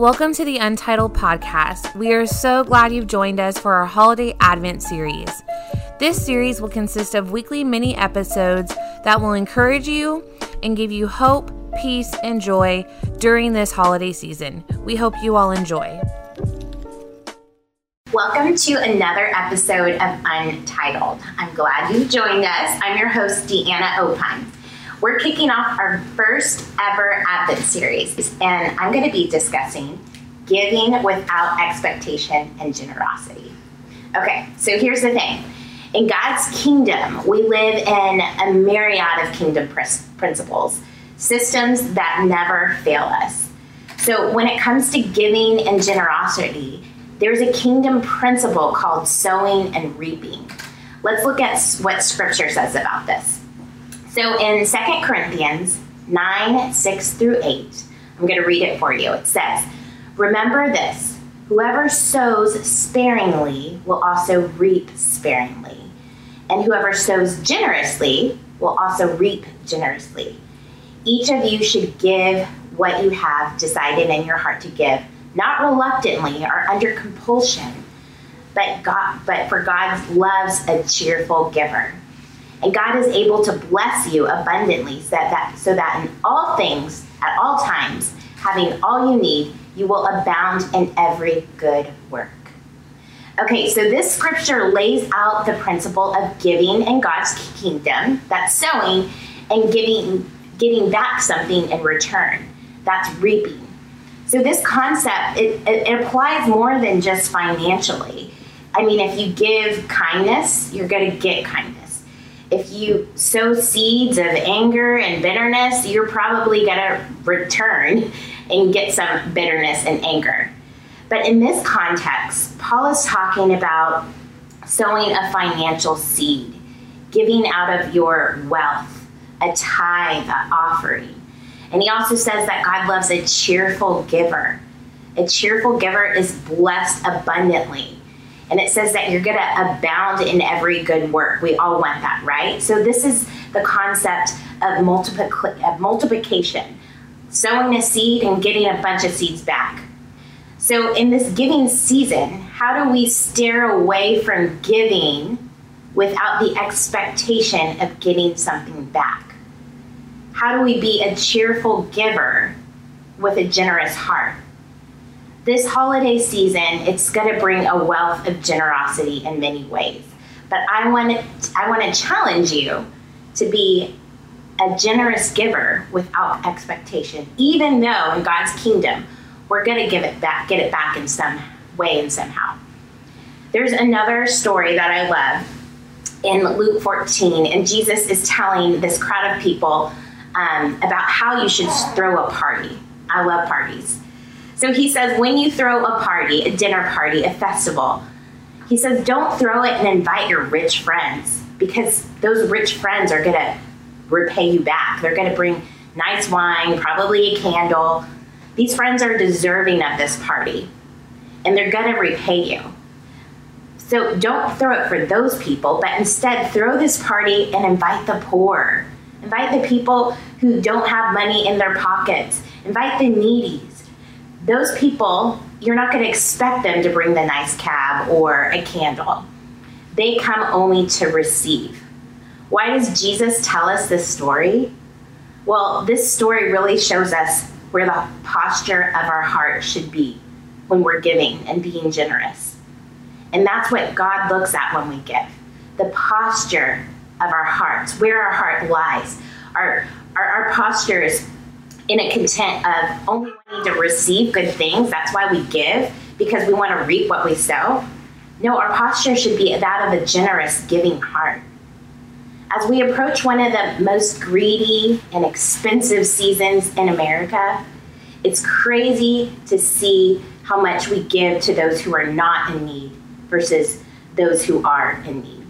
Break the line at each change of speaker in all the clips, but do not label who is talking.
Welcome to the Untitled Podcast. We are so glad you've joined us for our holiday Advent series. This series will consist of weekly mini episodes that will encourage you and give you hope, peace, and joy during this holiday season. We hope you all enjoy.
Welcome to another episode of Untitled. I'm glad you've joined us. I'm your host, Deanna Opheim. We're kicking off our first ever Advent series, and I'm going to be discussing giving without expectation and generosity. Okay, so here's the thing. In God's kingdom, we live in a myriad of kingdom principles, systems that never fail us. So when it comes to giving and generosity, there's a kingdom principle called sowing and reaping. Let's look at what scripture says about this. So in 2 Corinthians 9 6 through 8, I'm going to read it for you. It says, Remember this whoever sows sparingly will also reap sparingly, and whoever sows generously will also reap generously. Each of you should give what you have decided in your heart to give, not reluctantly or under compulsion, but God, but for God loves a cheerful giver. And God is able to bless you abundantly so that, so that in all things, at all times, having all you need, you will abound in every good work. Okay, so this scripture lays out the principle of giving in God's kingdom, that's sowing, and giving getting back something in return. That's reaping. So this concept it, it applies more than just financially. I mean, if you give kindness, you're going to get kindness if you sow seeds of anger and bitterness, you're probably going to return and get some bitterness and anger. But in this context, Paul is talking about sowing a financial seed, giving out of your wealth, a tithe, an offering. And he also says that God loves a cheerful giver. A cheerful giver is blessed abundantly. And it says that you're going to abound in every good work. We all want that, right? So this is the concept of, multiplic- of multiplication sowing a seed and getting a bunch of seeds back. So, in this giving season, how do we steer away from giving without the expectation of getting something back? How do we be a cheerful giver with a generous heart? This holiday season, it's going to bring a wealth of generosity in many ways. But I want to, I want to challenge you to be a generous giver without expectation, even though in God's kingdom, we're going to give it back, get it back in some way and somehow. There's another story that I love in Luke 14, and Jesus is telling this crowd of people um, about how you should throw a party. I love parties. So he says, when you throw a party, a dinner party, a festival, he says, don't throw it and invite your rich friends because those rich friends are going to repay you back. They're going to bring nice wine, probably a candle. These friends are deserving of this party and they're going to repay you. So don't throw it for those people, but instead throw this party and invite the poor. Invite the people who don't have money in their pockets. Invite the needy those people, you're not going to expect them to bring the nice cab or a candle. They come only to receive. Why does Jesus tell us this story? Well, this story really shows us where the posture of our heart should be when we're giving and being generous. And that's what God looks at when we give the posture of our hearts, where our heart lies. Our, our, our posture is in a content of only wanting to receive good things. That's why we give, because we want to reap what we sow. No, our posture should be that of a generous, giving heart. As we approach one of the most greedy and expensive seasons in America, it's crazy to see how much we give to those who are not in need versus those who are in need.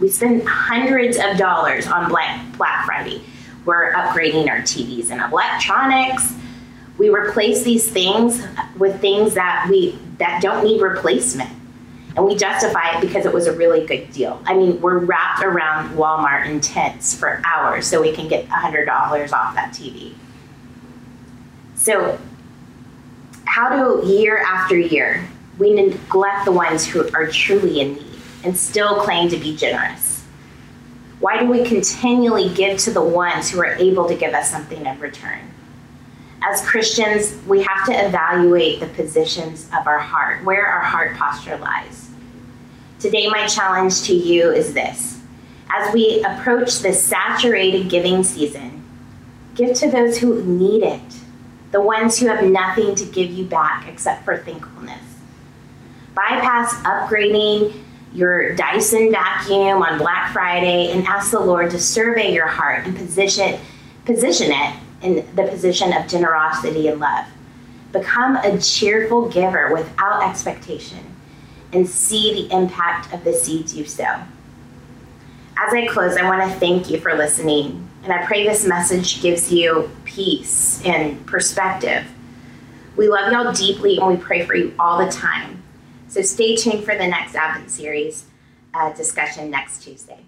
We spend hundreds of dollars on Black, Black Friday we're upgrading our TVs and electronics. We replace these things with things that we that don't need replacement. And we justify it because it was a really good deal. I mean, we're wrapped around Walmart in tents for hours so we can get $100 off that TV. So, How do year after year we neglect the ones who are truly in need and still claim to be generous? Why do we continually give to the ones who are able to give us something in return? As Christians, we have to evaluate the positions of our heart, where our heart posture lies. Today, my challenge to you is this as we approach this saturated giving season, give to those who need it, the ones who have nothing to give you back except for thankfulness. Bypass upgrading your Dyson vacuum on Black Friday and ask the Lord to survey your heart and position, position it in the position of generosity and love. Become a cheerful giver without expectation and see the impact of the seeds you sow. As I close, I want to thank you for listening, and I pray this message gives you peace and perspective. We love y'all deeply, and we pray for you all the time. So stay tuned for the next Advent series uh, discussion next Tuesday.